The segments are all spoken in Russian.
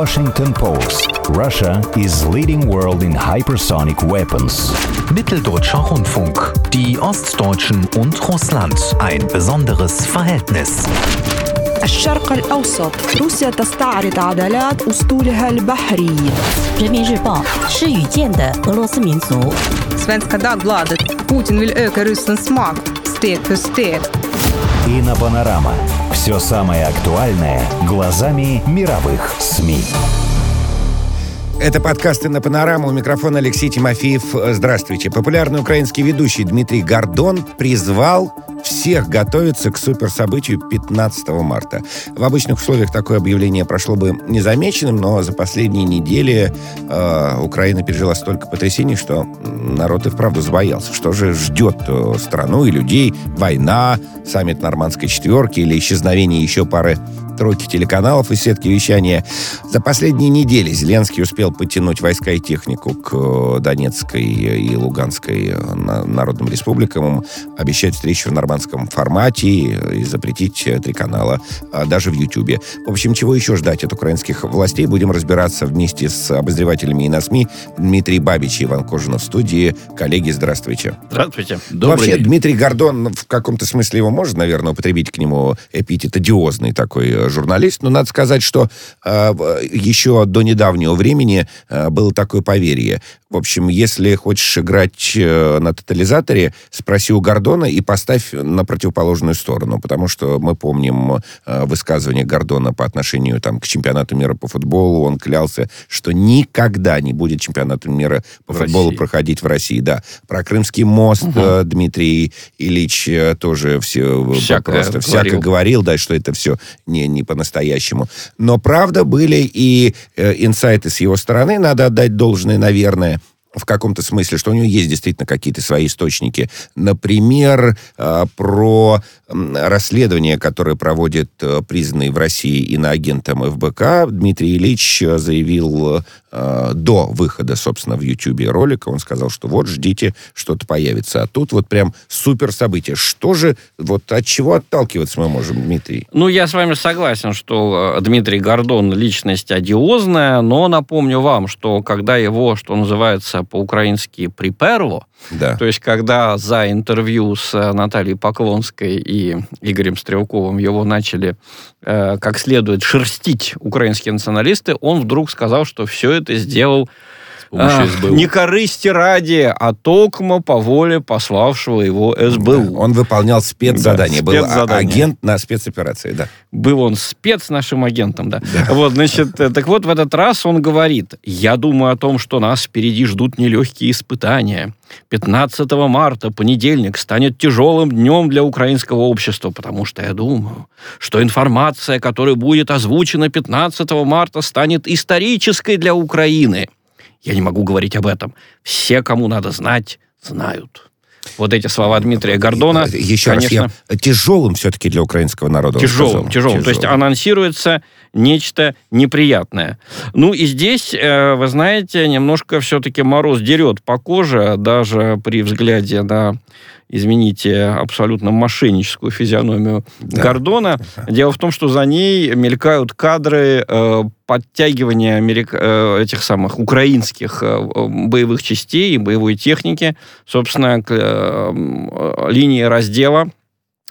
Washington Post. Russia is leading world in hypersonic weapons. Mitteldeutscher Rundfunk. Die Ostdeutschen und Russland. Ein besonderes Verhältnis. الشرق الأوسط روسيا تستعرض عضلات أسطولها البحري Svenska Dagbladet Putin vill öka Rysslands makt steg för steg Инопанорама. Все самое актуальное глазами мировых СМИ. Это подкасты на панораму. У микрофона Алексей Тимофеев. Здравствуйте. Популярный украинский ведущий Дмитрий Гордон призвал всех готовиться к суперсобытию 15 марта. В обычных условиях такое объявление прошло бы незамеченным, но за последние недели э, Украина пережила столько потрясений, что народ и вправду забоялся. Что же ждет э, страну и людей? Война, саммит нормандской четверки или исчезновение еще пары тройки телеканалов и сетки вещания. За последние недели Зеленский успел подтянуть войска и технику к э, Донецкой и Луганской э, народным республикам, обещать встречу в нормандском формате и запретить э, три канала даже в Ютьюбе. В общем, чего еще ждать от украинских властей, будем разбираться вместе с обозревателями и на СМИ. Дмитрий Бабич и Иван Кожина в студии. Коллеги, здравствуйте. Здравствуйте. Добрый Вообще, день. Дмитрий Гордон, в каком-то смысле его можно, наверное, употребить к нему эпитет одиозный такой журналист, но надо сказать, что э, еще до недавнего времени э, было такое поверье. В общем, если хочешь играть э, на тотализаторе, спроси у Гордона и поставь на противоположную сторону, потому что мы помним э, высказывание Гордона по отношению там, к чемпионату мира по футболу. Он клялся, что никогда не будет чемпионата мира по в футболу России. проходить в России. Да. Про Крымский мост угу. э, Дмитрий Ильич э, тоже все всякое просто говорил. всяко говорил, да, что это все не, не по-настоящему. Но правда были и э, инсайты с его стороны, надо отдать должное, наверное, в каком-то смысле, что у него есть действительно какие-то свои источники. Например, э, про расследование, которое проводит э, признанный в России иноагентом ФБК, Дмитрий Ильич заявил э, до выхода, собственно, в Ютьюбе ролика, он сказал, что вот, ждите, что-то появится. А тут вот прям супер событие. Что же, вот от чего отталкиваться мы можем, Дмитрий? Ну, я с вами согласен, что Дмитрий Гордон личность одиозная, но напомню вам, что когда его, что называется по-украински, приперло, да. то есть когда за интервью с Натальей Поклонской и Игорем Стрелковым его начали э, как следует шерстить украинские националисты, он вдруг сказал, что все это сделал а, не корысти ради, а токмо по воле пославшего его СБУ. Да, он выполнял спецзадание, да, спецзадание. был агент на спецоперации, да. Был он спец нашим агентом, да. да. Вот, значит, так вот, в этот раз он говорит, я думаю о том, что нас впереди ждут нелегкие испытания. 15 марта, понедельник, станет тяжелым днем для украинского общества, потому что я думаю, что информация, которая будет озвучена 15 марта, станет исторической для Украины. Я не могу говорить об этом. Все, кому надо знать, знают. Вот эти слова Дмитрия Гордона. Еще конечно, раз, я тяжелым все-таки для украинского народа. Тяжелым, тяжелым, тяжелым. То есть анонсируется нечто неприятное. Ну и здесь, вы знаете, немножко все-таки мороз дерет по коже, даже при взгляде на извините, абсолютно мошенническую физиономию да. Гордона. Дело в том, что за ней мелькают кадры э, подтягивания америк... э, этих самых украинских э, боевых частей и боевой техники, собственно, к э, линии раздела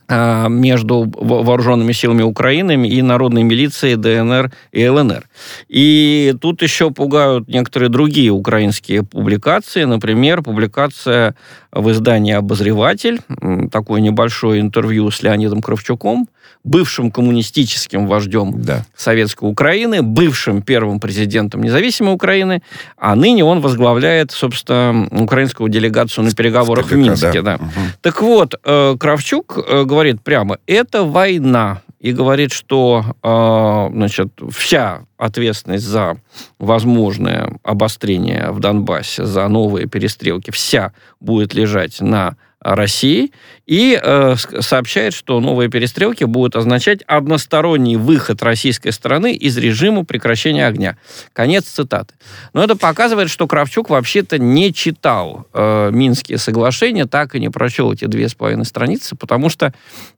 между вооруженными силами Украины и народной милицией ДНР и ЛНР. И тут еще пугают некоторые другие украинские публикации. Например, публикация в издании «Обозреватель», такое небольшое интервью с Леонидом Кравчуком, бывшим коммунистическим вождем да. Советской Украины, бывшим первым президентом независимой Украины, а ныне он возглавляет, собственно, украинскую делегацию на переговорах в, в Минске. Да. Да. Угу. Так вот, э, Кравчук э, говорит прямо, это война, и говорит, что э, значит, вся ответственность за возможное обострение в Донбассе, за новые перестрелки, вся будет лежать на России и э, сообщает, что новые перестрелки будут означать односторонний выход российской стороны из режима прекращения огня. Конец цитаты. Но это показывает, что Кравчук вообще-то не читал э, Минские соглашения, так и не прочел эти две с половиной страницы, потому что,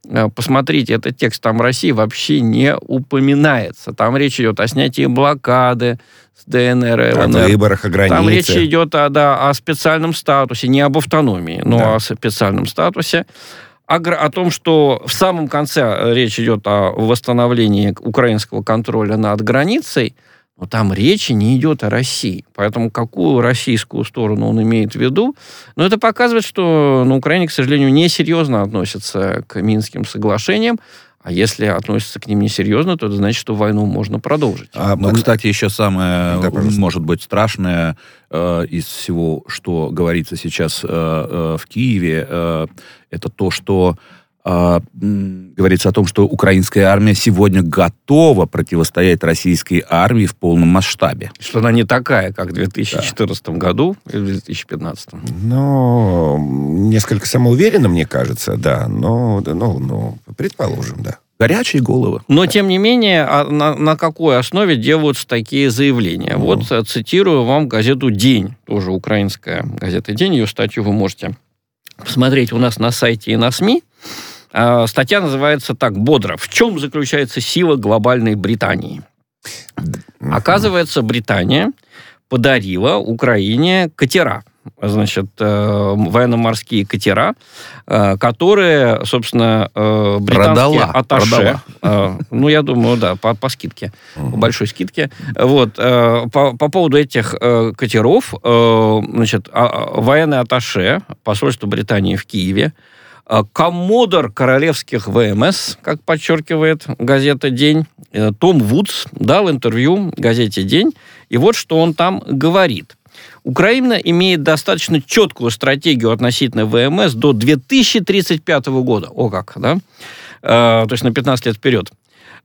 э, посмотрите, этот текст там России вообще не упоминается. Там речь идет о снятии блокады, ДНР ЛНР. О выборах, о границе. Там речь идет о, да, о специальном статусе, не об автономии, но Да. о специальном статусе. О, о том, что в самом конце речь идет о восстановлении украинского контроля над границей, но там речи не идет о России. Поэтому какую российскую сторону он имеет в виду? Но это показывает, что на Украине, к сожалению, несерьезно относятся к Минским соглашениям. А если относятся к ним несерьезно, то это значит, что войну можно продолжить. А, м, кстати, еще самое, Да, пожалуйста. может быть, страшное э, из всего, что говорится сейчас э, э, в Киеве, э, это то, что э, говорится о том, что украинская армия сегодня готова противостоять российской армии в полном масштабе. Что она не такая, как в 2014 году или в 2015. Ну, несколько самоуверенно, мне кажется, да. Но, да, ну, ну, предположим, да. Горячие головы. Но, тем не менее, а на, на какой основе делаются такие заявления? Вот э, цитирую вам газету «День», тоже украинская газета «День», ее статью вы можете посмотреть у нас на сайте и на СМИ. А, Статья называется так «Бодро. В чем заключается сила глобальной Британии?» Оказывается, Британия подарила Украине катера. Значит, э, военно-морские катера, э, которые, собственно, э, британские Продала, атташе. продала. э, ну, я думаю, да, по, по скидке, по большой скидке. Вот, э, по, по поводу этих э, катеров, э, значит, а- а, военный атташе посольства Британии в Киеве, э, коммодор королевских ВМС, как подчеркивает газета «День», э, Том Вудс дал интервью газете «День», и вот что он там говорит. Украина имеет достаточно четкую стратегию относительно ВМС до 2035 года. О как, да? Э, то есть на 15 лет вперед.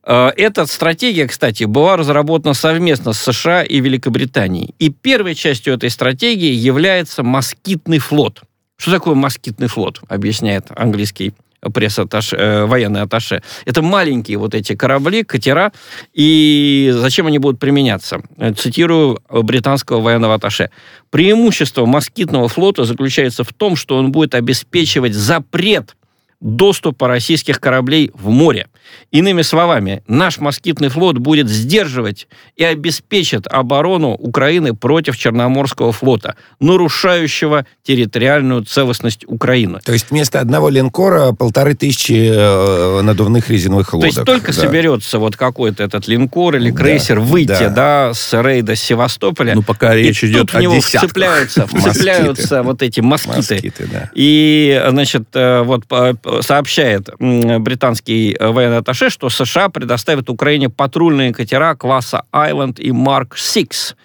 Э, Эта стратегия, кстати, была разработана совместно с США и Великобританией. И первой частью этой стратегии является москитный флот. Что такое москитный флот, объясняет английский пресс-атташе, э, военный атташе. Это маленькие вот эти корабли, катера, и зачем они будут применяться? Э, Цитирую э, британского военного атташе. Преимущество москитного флота заключается в том, что он будет обеспечивать запрет доступа российских кораблей в море. Иными словами, наш москитный флот будет сдерживать и обеспечит оборону Украины против Черноморского флота, нарушающего территориальную целостность Украины. То есть вместо одного линкора полторы тысячи э, надувных резиновых лодок. То есть только да. соберется вот какой-то этот линкор или Да, крейсер выйти, да. да. с рейда Севастополя. Ну, пока речь и идет тут в о него десятках. вцепляются, Москиты. вцепляются вот эти москиты. Москиты, да. И, значит, э, вот по- сообщает британский э, военный атташе, что США предоставят Украине патрульные катера класса Island и Mark 6.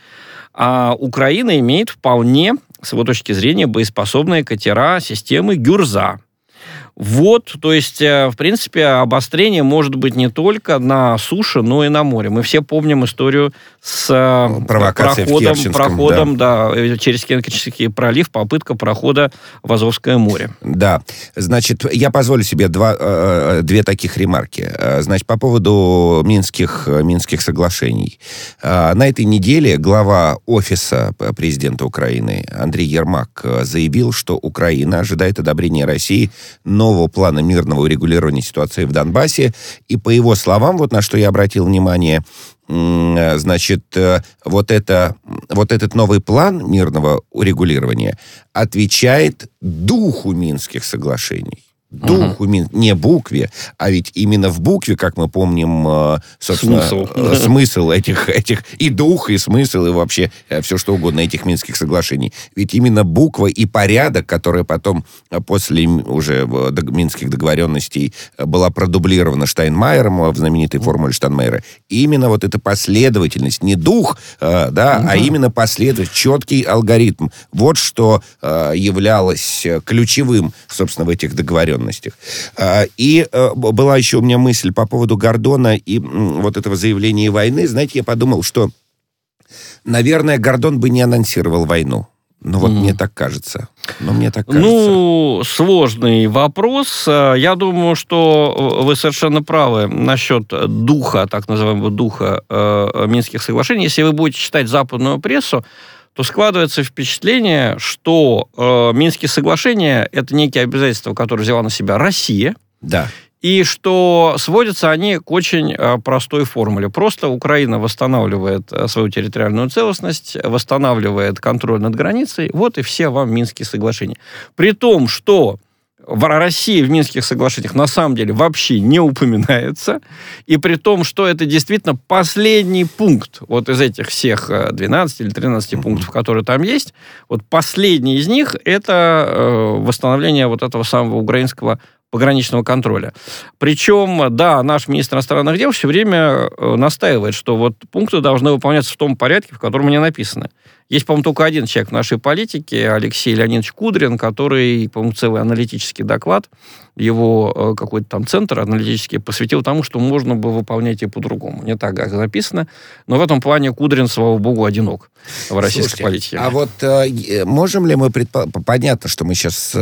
А Украина имеет вполне, с его точки зрения, боеспособные катера системы «Гюрза». Вот, то есть, э, в принципе, обострение может быть не только на суше, но и на море. Мы все помним историю с э, Провокация проходом, проходом да. э, через Керченский пролив, попытка прохода в Азовское море. Да, значит, я позволю себе два, две таких ремарки. Значит, по поводу Минских, Минских соглашений. На этой неделе глава офиса президента Украины Андрей Ермак заявил, что Украина ожидает одобрения России нового плана мирного урегулирования ситуации в Донбассе. И по его словам, вот на что я обратил внимание, э, значит, э, вот, это, вот этот новый план мирного урегулирования отвечает духу Минских соглашений. Духу, Мин- не букве, а ведь именно в букве, как мы помним, э, собственно, Смысл. э, смысл этих, этих, и дух, и смысл, и вообще все что угодно этих Минских соглашений. Ведь именно буква и порядок, которая потом э, после уже э, Минских договоренностей э, была продублирована Штайнмайером э, в знаменитой формуле Штайнмайера, именно вот эта последовательность, не дух, э, да, а именно последовательность, четкий алгоритм. Вот что э, являлось э, ключевым, собственно, в этих договоренностях. А, И э, была еще у меня мысль по поводу Гордона и вот этого заявления войны. Знаете, я подумал, что, наверное, Гордон бы не анонсировал войну. Ну вот Мгм. мне так кажется. Но мне так кажется. Ну, сложный вопрос. Э, Я думаю, что э, вы совершенно правы насчет духа, так называемого духа э, Минских соглашений. Если вы будете читать западную прессу, то складывается впечатление, что э, Минские соглашения – это некие обязательства, которые взяла на себя Россия, Да. и что сводятся они к очень э, простой формуле. Просто Украина восстанавливает э, свою территориальную целостность, восстанавливает контроль над границей, вот и все вам Минские соглашения. При том, что в России в Минских соглашениях на самом деле вообще не упоминается, и при том, что это действительно последний пункт вот из этих всех э, 12 или 13 пунктов, которые там есть, вот последний из них это э, восстановление вот этого самого украинского пограничного контроля. Причем, да, наш министр иностранных дел все время э, настаивает, что вот пункты должны выполняться в том порядке, в котором они написаны. Есть, по-моему, только один человек в нашей политике, Алексей Леонидович Кудрин, который, по-моему, целый аналитический доклад, его э, какой-то там центр аналитический посвятил тому, что можно бы выполнять и по-другому. Не так, как написано. Но в этом плане Кудрин, слава богу, одинок в российской Слушайте, политике. А вот э, можем ли мы предположить... Понятно, что мы сейчас,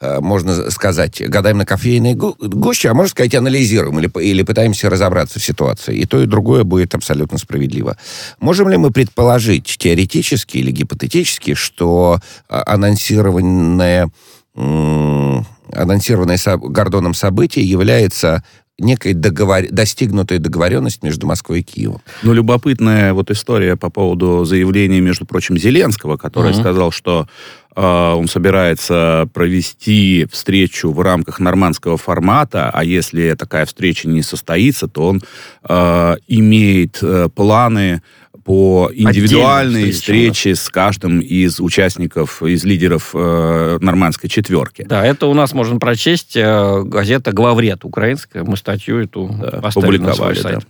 можно сказать, гадаем на кофейной гу- гуще, а можно сказать, анализируем или, или пытаемся разобраться в ситуации. И то, и другое будет абсолютно справедливо. Можем ли мы предположить теоретически или гипотетически, что а, анонсированное, анонсированное Гордоном событие является некой договор... достигнутой договоренность между Москвой и Киевом? Ну, любопытная вот история по поводу заявления, между прочим, Зеленского, который Мгм. сказал, что э, он собирается провести встречу в рамках нормандского формата, а если такая встреча не состоится, то он э, имеет э, планы по индивидуальной встрече с каждым из участников, из лидеров э, нормандской четверки. Да, это у нас можно прочесть э, газета «Главред» украинская. Мы статью эту Да, поставили на свой сайт. да.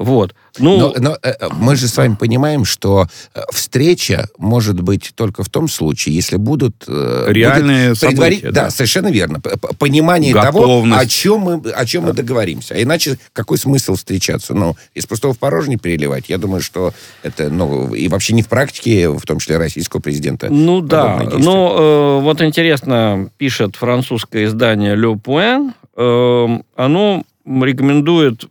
Вот. Ну, Но, но, э, э, мы же с вами понимаем, что э, встреча может быть только в том случае, если будут э, Реальные будет события, да. да. совершенно верно. Понимание того, Готовность. о чем мы, о чем мы договоримся. А иначе какой смысл встречаться? Ну, из пустого в порожнее переливать. Я думаю, что это, ну, и вообще не в практике, в том числе российского президента. Ну да, но э, вот интересно, пишет французское издание Le Point, э, оно рекомендует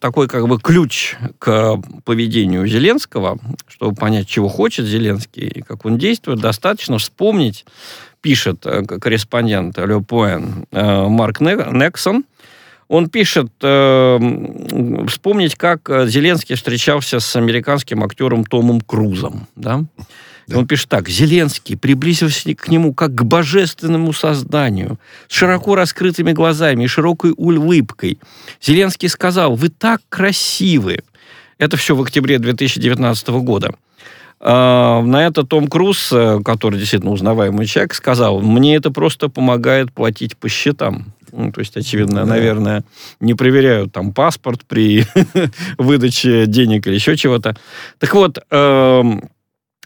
такой как бы ключ к поведению Зеленского, чтобы понять, чего хочет Зеленский и как он действует, достаточно вспомнить, пишет э, корреспондент Le Point э, Марк Не- Нексон, он пишет, э, вспомнить, как э, Зеленский встречался с американским актером Томом Крузом, да? И Он пишет так. Зеленский приблизился к нему как к божественному созданию, с широко раскрытыми глазами и широкой улыбкой. Зеленский сказал, вы так красивы. Это все в октябре 2019 года. А, На это Том Круз, э, который действительно узнаваемый человек, сказал, мне это просто помогает платить по счетам. Ну, то есть, очевидно, наверное, не проверяют там паспорт при выдаче денег или еще чего-то. Так вот, эм,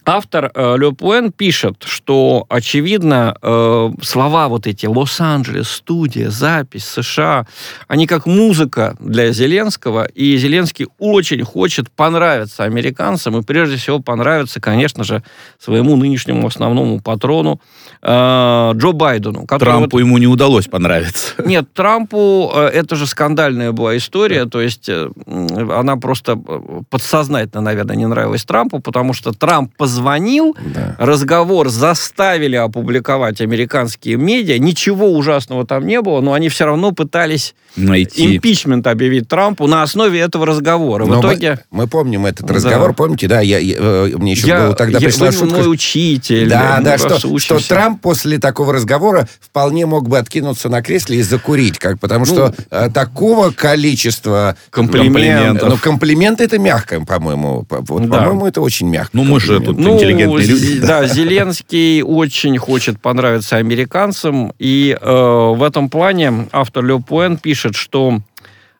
Автор э, Ле Пуэн пишет, что, очевидно, э, слова вот эти «Лос-Анджелес», «студия», «запись», «США», они как музыка для Зеленского, и Зеленский очень хочет понравиться американцам, и прежде всего понравиться, конечно же, своему нынешнему основному патрону э, Джо Байдену. Трампу ему не удалось понравиться. нет, Трампу э, это же скандальная была история, то есть э, она просто э, подсознательно, наверное, не нравилась Трампу, потому что Трамп позвонил, Да. разговор заставили опубликовать американские медиа, ничего ужасного там не было, но они все равно пытались Найти. импичмент объявить Трампу на основе этого разговора. В Но мы- итоге... мы, помним этот Да. разговор, помните, да, я, я, э, мне еще Я, было тогда я- пришла вы шутка, мой учитель. Да, мы да, вас что, что. Трамп после такого разговора вполне мог бы откинуться на кресле и закурить, как, потому что э, такого количества Комплиментов. Ну, комплименты это мягко, по-моему. По- Вот, Да. По-моему, это очень мягко. Ну, мы же комплимент. Тут интеллигентные люди. Да, Зеленский очень хочет понравиться американцам, и э, в этом плане автор Ле Пуэн пишет, что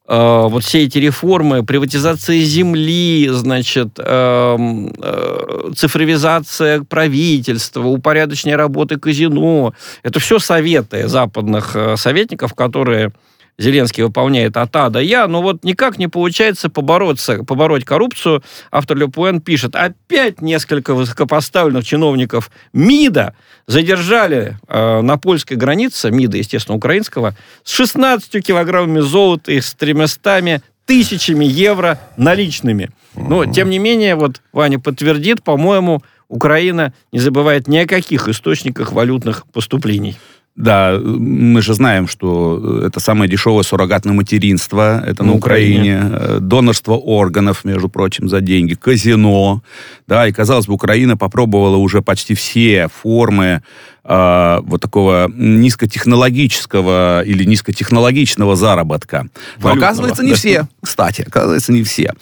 э, вот все эти реформы, приватизация земли, значит, эм, э, цифровизация правительства, упорядочение работы казино, это все советы западных э, советников, которые Зеленский выполняет от А до Я, но вот никак не получается побороться, побороть коррупцию. Автор Люпуэн пишет, опять несколько высокопоставленных чиновников МИДа задержали э, на польской границе, МИДа, естественно, украинского, с 16 килограммами золота и с 300 тысячами евро наличными. Но, тем не менее, вот Ваня подтвердит, по-моему, Украина не забывает ни о каких источниках валютных поступлений. Да, мы же знаем, что это самое дешевое суррогатное материнство, это на, На Украине. Э, донорство органов, между прочим, за деньги, казино, да, и, казалось бы, Украина попробовала уже почти все формы э, вот такого низкотехнологического или низкотехнологичного заработка. Но, Валютного, оказывается, не все, кстати, оказывается, не все.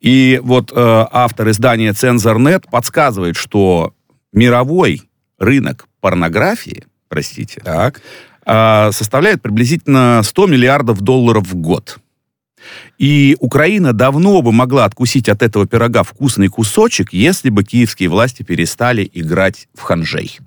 И вот э, автор издания «Цензорнет» подсказывает, что мировой рынок порнографии, простите, Так. а, составляет приблизительно 100 миллиардов долларов в год. И Украина давно бы могла откусить от этого пирога вкусный кусочек, если бы киевские власти перестали играть в ханжей.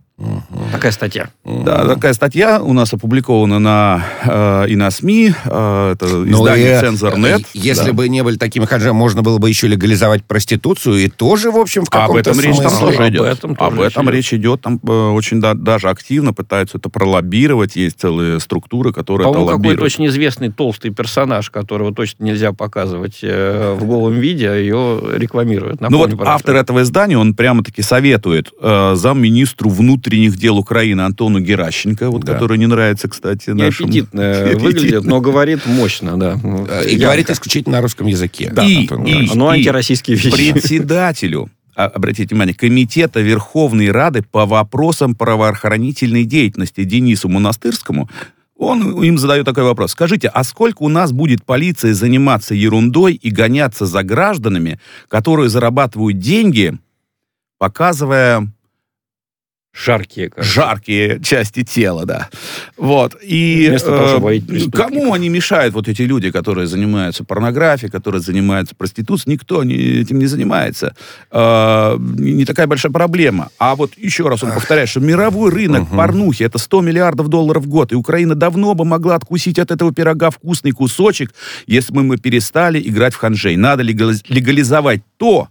Такая статья. Да, такая статья у нас опубликована на, э, и на СМИ, э, это Ну, издание и, «Цензорнет». э, Если Да. бы не были такими хаджами, можно было бы еще легализовать проституцию, и тоже, в общем, в Об каком-то этом речь там смысле. тоже Об идет. этом Об тоже этом речь речь идет. Там э, очень да- даже активно пытаются это пролоббировать. Есть целые структуры, которые это По-моему, какой-то лоббируют. очень известный толстый персонаж, которого точно нельзя показывать э, в голом виде, а ее рекламируют. Ну Напомню, вот пожалуйста. автор этого издания, он прямо-таки советует э, замминистру внутренних дел Украины Антону Геращенко, вот, Да. который не нравится, кстати, нашим... Неаппетитно выглядит, но говорит мощно, да. Э, И Ярко. говорит исключительно на русском языке. Да, и- Антон и- Иванович. Ну, и антироссийские вещи. председателю, а, обратите внимание, Комитета Верховной Рады по вопросам правоохранительной деятельности Денису Монастырскому, он им задает такой вопрос. Скажите, а сколько у нас будет полиция заниматься ерундой и гоняться за гражданами, которые зарабатывают деньги, показывая Жаркие. кажется. жаркие части тела, да. Вот. И Вместо того, э, чтобы кому они мешают, вот эти люди, которые занимаются порнографией, которые занимаются проституцией, никто не- этим не занимается. Э, не такая большая проблема. А вот еще раз он повторяет, что мировой рынок порнухи это 100 миллиардов долларов в год, и Украина давно бы могла откусить от этого пирога вкусный кусочек, если бы мы перестали играть в ханжей. Надо легализ- легализовать то,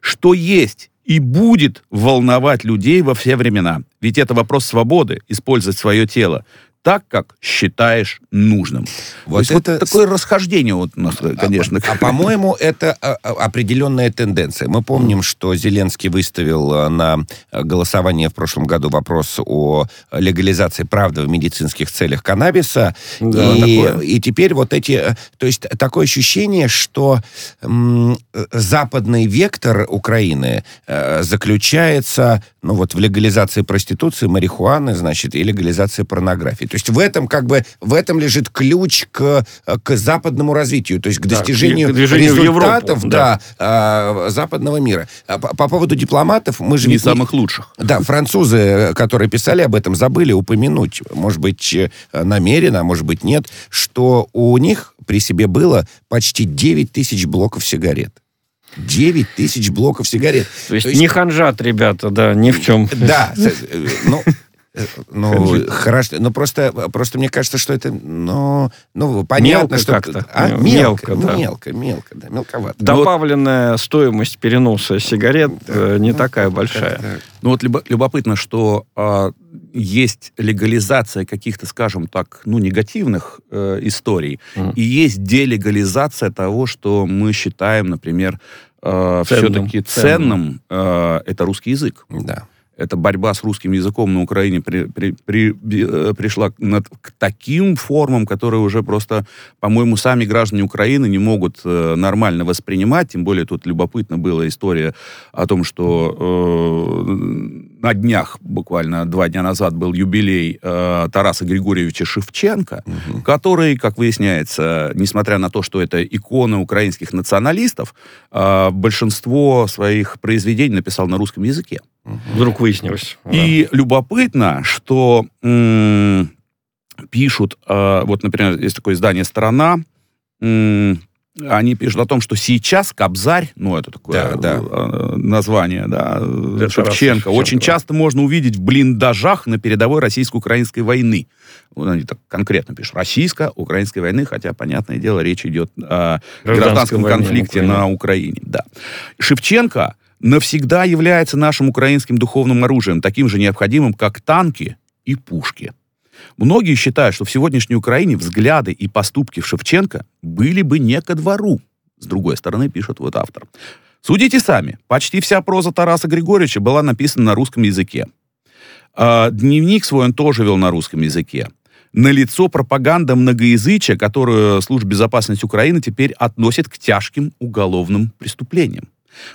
что есть и будет волновать людей во все времена. Ведь это вопрос свободы, использовать свое тело так, как считаешь нужным. Вот То есть вот это такое расхождение вот у нас, конечно. А, по-моему, это а, а, определенная тенденция. Мы помним, что Зеленский выставил а, на а, голосование в прошлом году вопрос о легализации, правда, в медицинских целях каннабиса. Да, и, такое. и теперь вот эти... э, То есть такое ощущение, что э, западный вектор Украины э, заключается ну, вот, в легализации проституции, марихуаны, значит, и легализации порнографии. То есть в этом как бы в этом лежит ключ к, к западному развитию, то есть к Да, достижению к движению в Европу, результатов да. да, а, западного мира. А По, по поводу дипломатов, мы же Не ведь самых лучших. да, французы, которые писали об этом, забыли упомянуть, может быть, намеренно, а может быть, нет, что у них при себе было почти 9 тысяч блоков сигарет. 9 тысяч блоков сигарет. То есть, не ханжат, ребята, да, ни в чем. Да, э, ну, э, ну, хорошо, ну, просто, просто мне кажется, что это, ну, ну понятно, Мелко что... как-то. А, Мелко, мелко, да. мелко, мелко, да, мелковато. Добавленная стоимость переноса сигарет э, не такая большая. Ну вот любо- любопытно, что а, есть легализация каких-то, скажем так, ну, негативных э, историй, Мгм. и есть делегализация того, что мы считаем, например, э, Ценным. все-таки Ценным. ценным, э, это русский язык. Да. Эта борьба с русским языком на Украине при- при- при- э, пришла над- к таким формам, которые уже просто, по-моему, сами граждане Украины не могут э, нормально воспринимать. Тем более тут любопытно была история о том, что э, на днях, буквально два дня назад, был юбилей э, Тараса Григорьевича Шевченко, который, как выясняется, несмотря на то, что это икона украинских националистов, э, большинство своих произведений написал на русском языке. Вдруг выяснилось. да. И любопытно, что м, пишут, э, вот, например, есть такое издание «Страна», м, они пишут о том, что сейчас Кобзарь, ну, это такое Да, да. э, название, да, Это Шевченко, Шевченко, очень да. часто можно увидеть в блиндажах на передовой российско-украинской войны. Вот они так конкретно пишут. Российско-украинской войны, хотя, понятное дело, речь идет о гражданском конфликте на Украине. Да. Шевченко навсегда является нашим украинским духовным оружием, таким же необходимым, как танки и пушки. Многие считают, что в сегодняшней Украине взгляды и поступки Шевченко были бы не ко двору. С другой стороны, пишет вот автор. Судите сами. Почти вся проза Тараса Григорьевича была написана на русском языке. А, Дневник свой он тоже вел на русском языке. Налицо пропаганда многоязычия, которую Служба безопасности Украины теперь относит к тяжким уголовным преступлениям.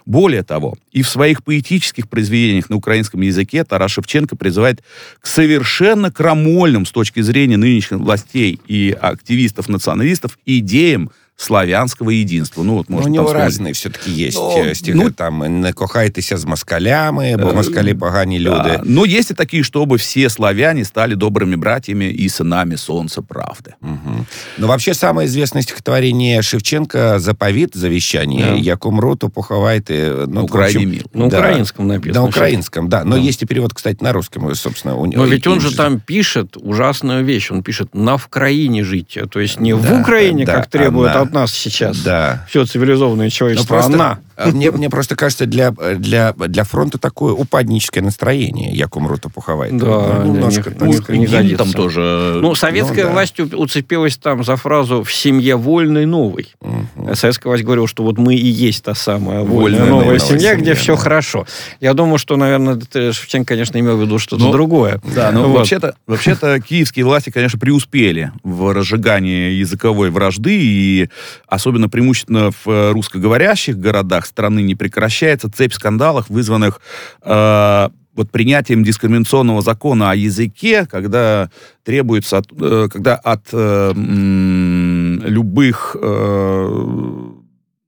Более того, и в своих поэтических произведениях на украинском языке Тарас Шевченко призывает к совершенно крамольным с точки зрения нынешних властей и активистов-националистов идеям славянского единства. Ну, вот, Ну, может, у там нього вспомнить. різні все-таки є Ну, е, стихи, ну, там «Не кохайтеся з москалями», бо Е, москалі погані люди. Да. Но есть и такие, чтобы все славяне стали добрыми братьями и сынами солнца правды. Мгм. Ну, вообще, самое известное стихотворение Шевченко «Заповіт», «Завещание», Да. «Як умру, то поховайте». Ну, На в Украине общем, мир. На да. украинском написано. На украинском, да. Но Да. есть и перевод, кстати, на русском, собственно. У него. Но ведь он Им же там пишет ужасную вещь. Он пишет «на Вкраине жить». То есть не в Да, Украине, да, как требует она. от нас сейчас. Да. Все цивилизованное Ну, человечество. просто, Она. а, мне, мне просто кажется, для, для, для фронта такое упадническое настроение, як умру, то поховайте. Да, Ну, немножко, не- так не- не там тоже... Ну, советская Ну, да. власть уцепилась там за фразу «в семье вольной новой». Мгм. Советская власть говорила, что вот мы и есть та самая вольная, Вольная новая, новая семья, семья, где все да. хорошо. Я думаю, что, наверное, Шевченко, конечно, имел в виду что-то Ну, другое. Да, но Вот. вообще-то, вообще-то киевские власти, конечно, преуспели в разжигании языковой вражды, и особенно преимущественно в э, русскоговорящих городах страны не прекращается цепь скандалов, вызванных э, вот принятием дискриминационного закона о языке, когда требуется, от, э, когда от э, любых э,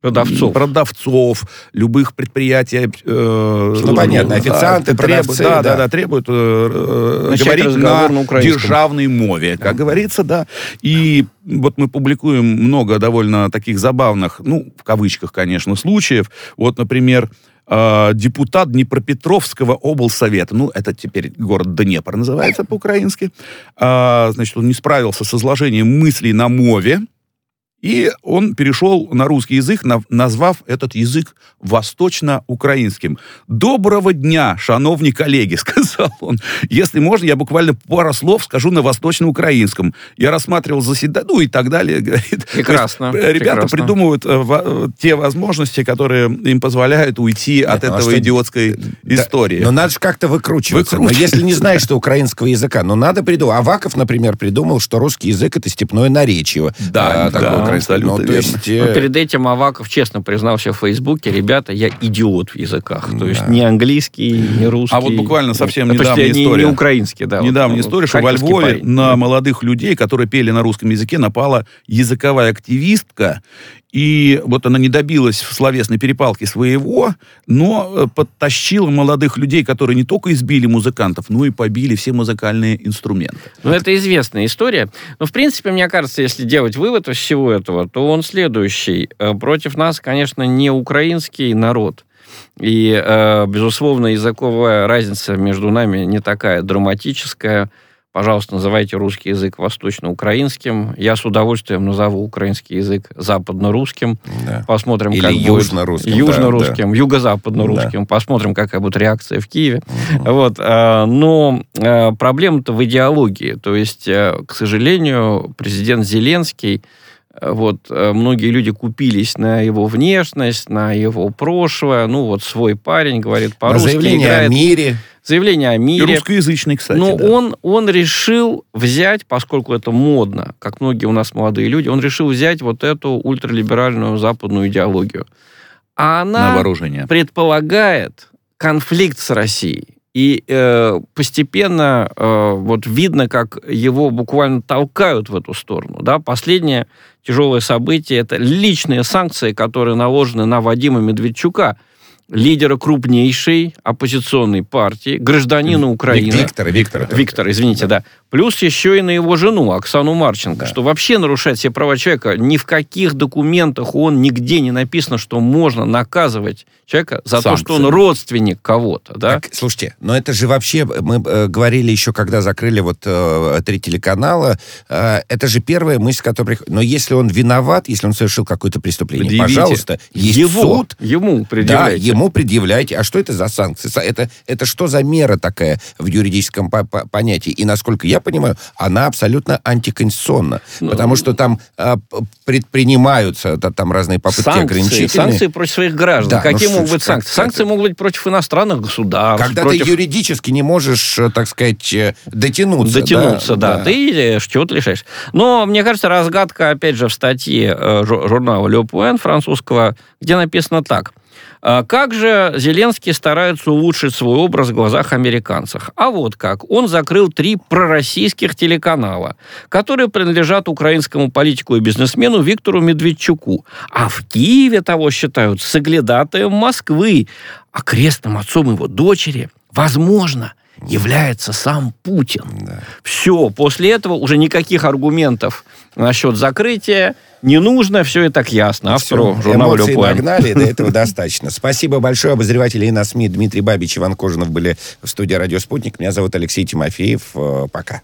Продавцов. продавцов, любых предприятий. э, Ну, понятно, официанты, требуют- продавцы, да, да. да, да, требуют э, э, Начать говорить на, на державной мове, как говорится, да. И вот мы публикуем много довольно таких забавных, ну, в кавычках, конечно, случаев. Вот, например, э, депутат Днепропетровского облсовета, ну, это теперь город Днепр называется по-украински, А, значит, он не справился с изложением мыслей на мове, и он перешел на русский язык, назвав этот язык восточно-украинским. «Доброго дня, шановні коллеги», сказал он. «Если можно, я буквально пару слов скажу на восточно-украинском. Я рассматривал заседание, ну и так далее». Говорит. Прекрасно, есть, э, ребята прекрасно. придумывают э, э, те возможности, которые им позволяют уйти от ну, а этого что- идиотской Да, истории. Но надо же как-то выкручиваться. Но Выкручиваться. если не знаешь что украинского языка, ну надо придумать. Аваков, например, придумал, что русский язык это степное наречие. Да, А, да, абсолютно Ну, то верно. есть, Но э, перед этим Аваков честно признался в Фейсбуке, ребята, я идиот в языках. То есть Да. не английский, не русский. А вот буквально совсем Ну, недавняя не- история. Не украинский, да. Недавняя вот, история, что во Львове парень. на молодых людей, которые пели на русском языке, напала языковая активистка. И вот она не добилась в словесной перепалке своего, но э, подтащила молодых людей, которые не только избили музыкантов, но и побили все музыкальные инструменты. Ну, это известная история. Но, в принципе, мне кажется, если делать вывод из всего этого, то он следующий. Э, Против нас, конечно, не украинский народ. И, э, безусловно, языковая разница между нами не такая драматическая. Пожалуйста, называйте русский язык восточно-украинским. Я с удовольствием назову украинский язык западно-русским. да. Посмотрим, Или как будет. южно-русским, да, Южно-русским, юго-западно-русским. Посмотрим, какая будет реакция в Киеве. Вот, э, но э, проблема-то в идеологии. То есть, э, к сожалению, президент Зеленский, э, вот, э, многие люди купились на его внешность, на его прошлое. Ну, вот свой парень говорит На по-русски, заявление играет. о мире. Заявление о И мире. русскоязычный, кстати. Но да. он, он решил взять, поскольку это модно, как многие у нас молодые люди, он решил взять вот эту ультралиберальную западную идеологию. А она на вооружение. предполагает конфликт с Россией. И э, постепенно э, вот видно, как его буквально толкают в эту сторону. Да? Последнее тяжелое событие – это личные санкции, которые наложены на Вадима Медведчука, лидера крупнейшей оппозиционной партии, гражданина Украины. Виктора, Виктора. Виктор, извините, да. Плюс еще и на его жену, Оксану Марченко, Да. что вообще нарушает все права человека. Ни в каких документах он нигде не написано, что можно наказывать человека за то, что он родственник кого-то, да? Так, слушайте, но это же вообще, мы э, говорили еще, когда закрыли вот э, три телеканала, э, это же первая мысль, которая приходит. Но если он виноват, если он совершил какое-то преступление, Предъявите. пожалуйста, есть его, суд, ему Да, предъявляйте. ему предъявляйте. А что это за санкции? Са- Это, это что за мера такая в юридическом по- по- понятии? И, насколько я понимаю, она абсолютно антиконституционна. Ну, потому что там п- предпринимаются та- там разные попытки санкции, ограничительные. санкции против своих граждан. Да, ну Какие что могут быть санкции? Санкции могут быть против иностранных государств. Когда против... ты юридически не можешь, э, так сказать, э, дотянуться. дотянуться, да, ты чего-то лишаешь. Но, мне кажется, разгадка, опять же, в статье э, жу- журнала Le Point французского, где написано так. А Как же Зеленский старается улучшить свой образ в глазах американцев? А вот как. Он закрыл три пророссийских телеканала, которые принадлежат украинскому политику и бизнесмену Виктору Медведчуку. А в Киеве того считают соглядатаем Москвы. А крестным отцом его дочери, возможно, является сам Путин. Все, после этого уже никаких аргументов насчет закрытия не нужно, все и так ясно. Автору журнала эмоции «Le Point». нагнали, до этого достаточно. Спасибо большое. Обозреватели и на СМИ Дмитрий Бабич Иван Кожинов были в студии «Радио Спутник». Меня зовут Алексей Тимофеев. Э, Пока.